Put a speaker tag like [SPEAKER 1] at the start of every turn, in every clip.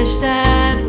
[SPEAKER 1] I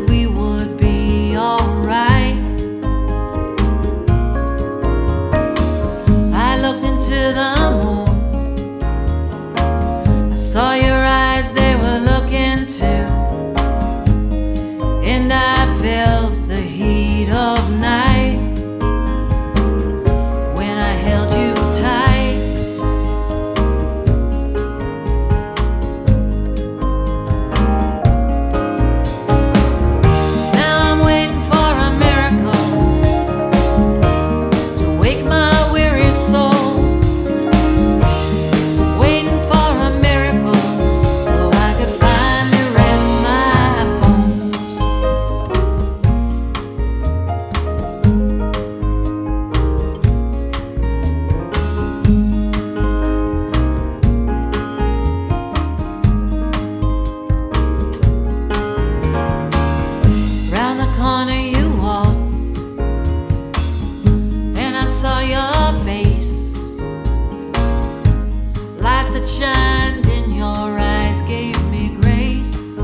[SPEAKER 1] that shined in your eyes gave me grace.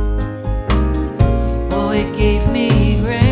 [SPEAKER 1] Oh, it gave me grace.